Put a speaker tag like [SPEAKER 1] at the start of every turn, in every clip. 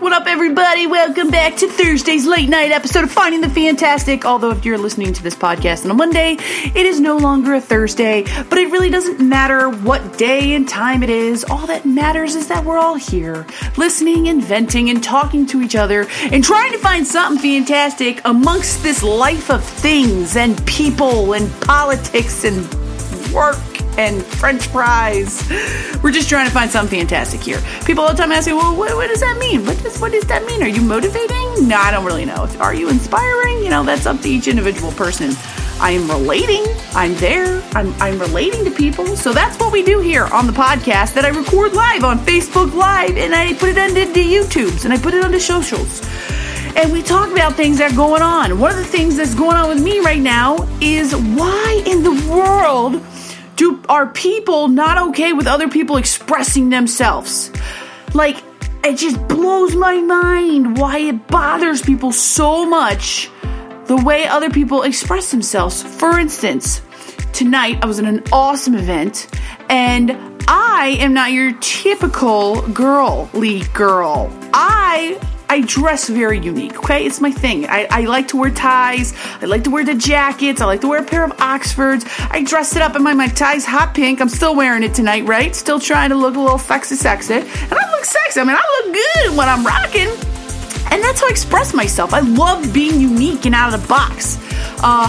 [SPEAKER 1] What up, everybody? Welcome back to Thursday's late night episode of Finding the Fantastic. Although, if you're listening to this podcast on a Monday, it is no longer a Thursday, but it really doesn't matter what day and time it is. All that matters is that we're all here, listening and venting and talking to each other and trying to find something fantastic amongst this life of things and people and politics and work and french fries. We're just trying to find something fantastic here. People all the time ask me, well, what, what does that mean? What does, what does that mean? Are you motivating? No, I don't really know. Are you inspiring? You know, that's up to each individual person. I am relating. I'm there. I'm, I'm relating to people. So that's what we do here on the podcast that I record live on Facebook Live and I put it onto the YouTubes and I put it onto socials and we talk about things that are going on. One of the things that's going on with me right now is why in the world do are people not okay with other people expressing themselves? Like it just blows my mind why it bothers people so much the way other people express themselves. For instance, tonight I was in an awesome event and I am not your typical girly girl. I I dress very unique, okay? It's my thing. I, I like to wear ties. I like to wear the jackets. I like to wear a pair of Oxfords. I dress it up in my, my ties hot pink. I'm still wearing it tonight, right? Still trying to look a little sexy, sexy. And I look sexy. I mean, I look good when I'm rocking. And that's how I express myself. I love being unique and out of the box. Uh,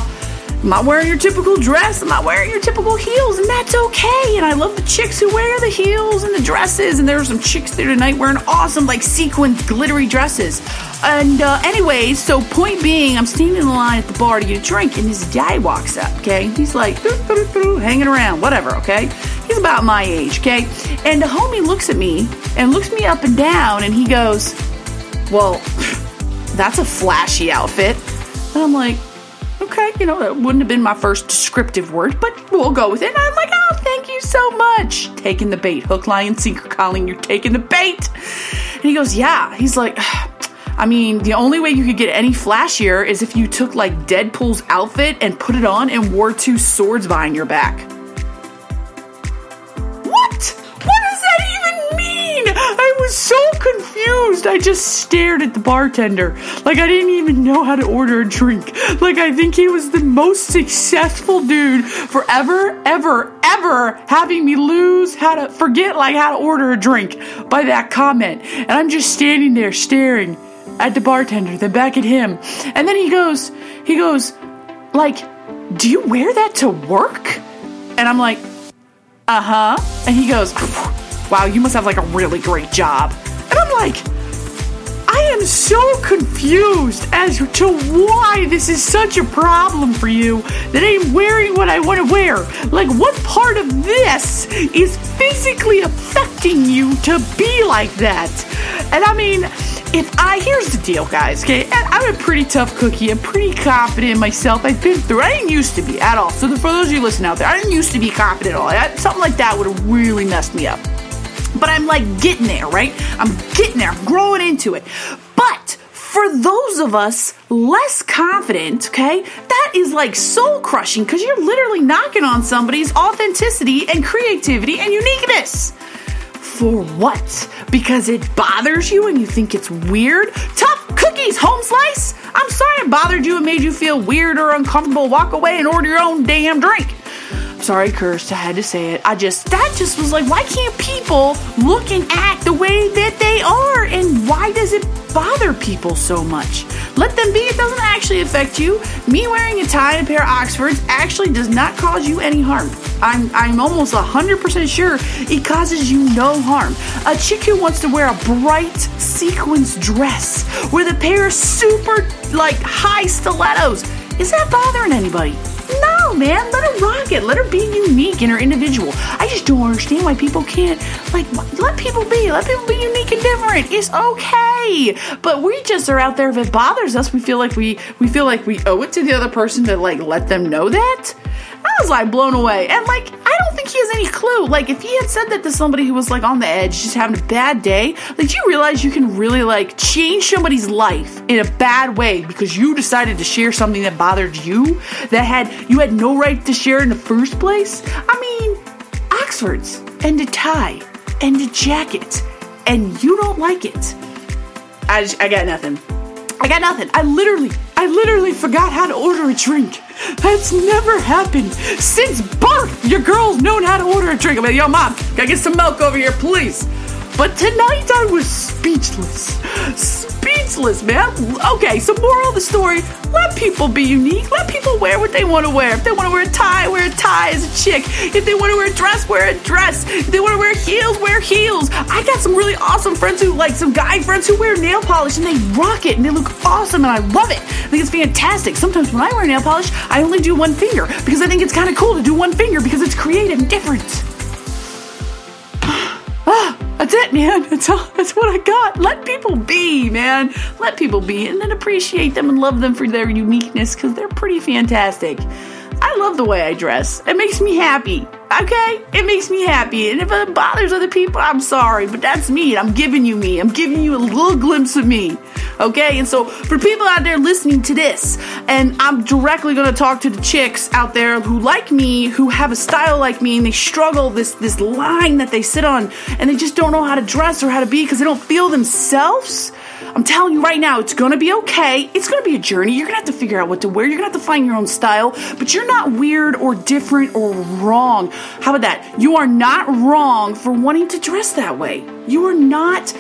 [SPEAKER 1] I'm not wearing your typical dress. I'm not wearing your typical heels, and that's okay. And I love the chicks who wear the heels and the dresses. And there are some chicks there tonight wearing awesome, like sequined, glittery dresses. And uh, anyways, so point being, I'm standing in the line at the bar to get a drink, and this guy walks up. Okay, he's like hanging around, whatever. Okay, he's about my age. Okay, and the homie looks at me and looks me up and down, and he goes, "Well, that's a flashy outfit." And I'm like, okay, you know, that wouldn't have been my first descriptive word, but we'll go with it. And I'm like, oh, thank you so much. Taking the bait. Hook, line, sinker, Colin, you're taking the bait. And he goes, yeah. He's like, I mean, the only way you could get any flashier is if you took like Deadpool's outfit and put it on and wore two swords behind your back. What? What does that even mean? I was so confused. I just stared at the bartender. Like I didn't even know how to order a drink. Like I think he was the most successful dude forever, ever, ever having me lose how to forget like how to order a drink by that comment. And I'm just standing there staring at the bartender, then back at him. And then he goes, he goes, like, do you wear that to work? And I'm like, uh huh. And he goes, wow, you must have like a really great job. Like, I am so confused as to why this is such a problem for you that I'm wearing what I want to wear. Like, what part of this is physically affecting you to be like that? And I mean, if I here's the deal, guys. Okay, I'm a pretty tough cookie. I'm pretty confident in myself. I've been through. I didn't used to be at all. So for those of you listening out there, I didn't used to be confident at all. something like that would have really messed me up. But I'm like getting there, right? I'm getting there, I'm growing into it. But for those of us less confident, okay, that is like soul crushing because you're literally knocking on somebody's authenticity and creativity and uniqueness. For what? Because it bothers you and you think it's weird? Tough cookies, home slice! I'm sorry it bothered you and made you feel weird or uncomfortable. Walk away and order your own damn drink. Sorry, cursed. I had to say it. I just, that just was like, why can't people look and act the way that they are? And why does it bother people so much? Let them be. It doesn't actually affect you. Me wearing a tie and a pair of Oxfords actually does not cause you any harm. I'm, I'm almost 100% sure it causes you no harm. A chick who wants to wear a bright sequins dress with a pair of super, like, high stilettos, is that bothering anybody? No, man. Let her rock it. Let her be unique in her individual. I just don't understand why people can't like let people be. Let people be unique and different. It's okay. But we just are out there. If it bothers us, we feel like we we feel like we owe it to the other person to like let them know that. I was like blown away. And like, I don't think he has any clue. Like, if he had said that to somebody who was like on the edge, just having a bad day, like, you realize you can really like change somebody's life in a bad way because you decided to share something that bothered you that had you had no right to share in the first place? I mean, Oxfords and a tie and a jacket, and you don't like it. I, just, I got nothing. I got nothing. I literally, I literally forgot how to order a drink. That's never happened since birth. Your girl's known how to order a drink. I'm like, yo, mom, can I get some milk over here, please? But tonight I was speechless. Speechless, man. Okay, so moral of the story let people be unique. Let people wear what they want to wear. If they want to wear a tie, wear a tie as a chick. If they want to wear a dress, wear a dress. If they want to wear heels, wear heels. I got some really awesome friends who, like some guy friends who wear nail polish and they rock it and they look awesome and I love it. I think it's fantastic. Sometimes when I wear nail polish, I only do one finger because I think it's kind of cool to do one finger because it's creative and different. That's it, man. That's all, that's what I got. Let people be, man. Let people be, and then appreciate them and love them for their uniqueness because they're pretty fantastic. I love the way I dress. It makes me happy. Okay? It makes me happy. And if it bothers other people, I'm sorry, but that's me. I'm giving you me. I'm giving you a little glimpse of me. Okay? And so for people out there listening to this, and I'm directly to talk to the chicks out there who like me, who have a style like me, and they struggle this this line that they sit on, and they just don't know how to dress or how to be because they don't feel themselves. I'm telling you right now, it's gonna be okay. It's gonna be a journey. You're gonna have to figure out what to wear. You're gonna have to find your own style, but you're not weird or different or wrong. How about that? You are not wrong for wanting to dress that way. You are not,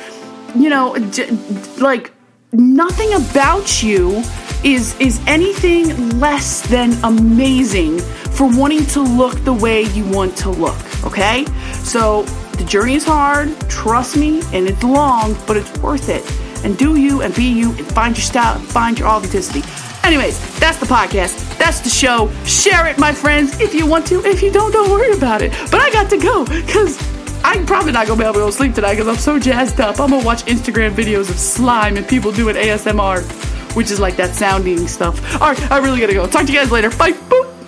[SPEAKER 1] you know, d- like nothing about you is is anything less than amazing for wanting to look the way you want to look, okay? So the journey is hard, trust me, and it's long, but it's worth it and do you and be you and find your style and find your authenticity. Anyways, that's the podcast. That's the show. Share it, my friends, if you want to. If you don't, don't worry about it. But I got to go because I'm probably not gonna be able to sleep tonight because I'm so jazzed up. I'm gonna watch Instagram videos of slime and people doing ASMR, which is like that sounding stuff. All right, I really gotta go. Talk to you guys later. Bye. Boop.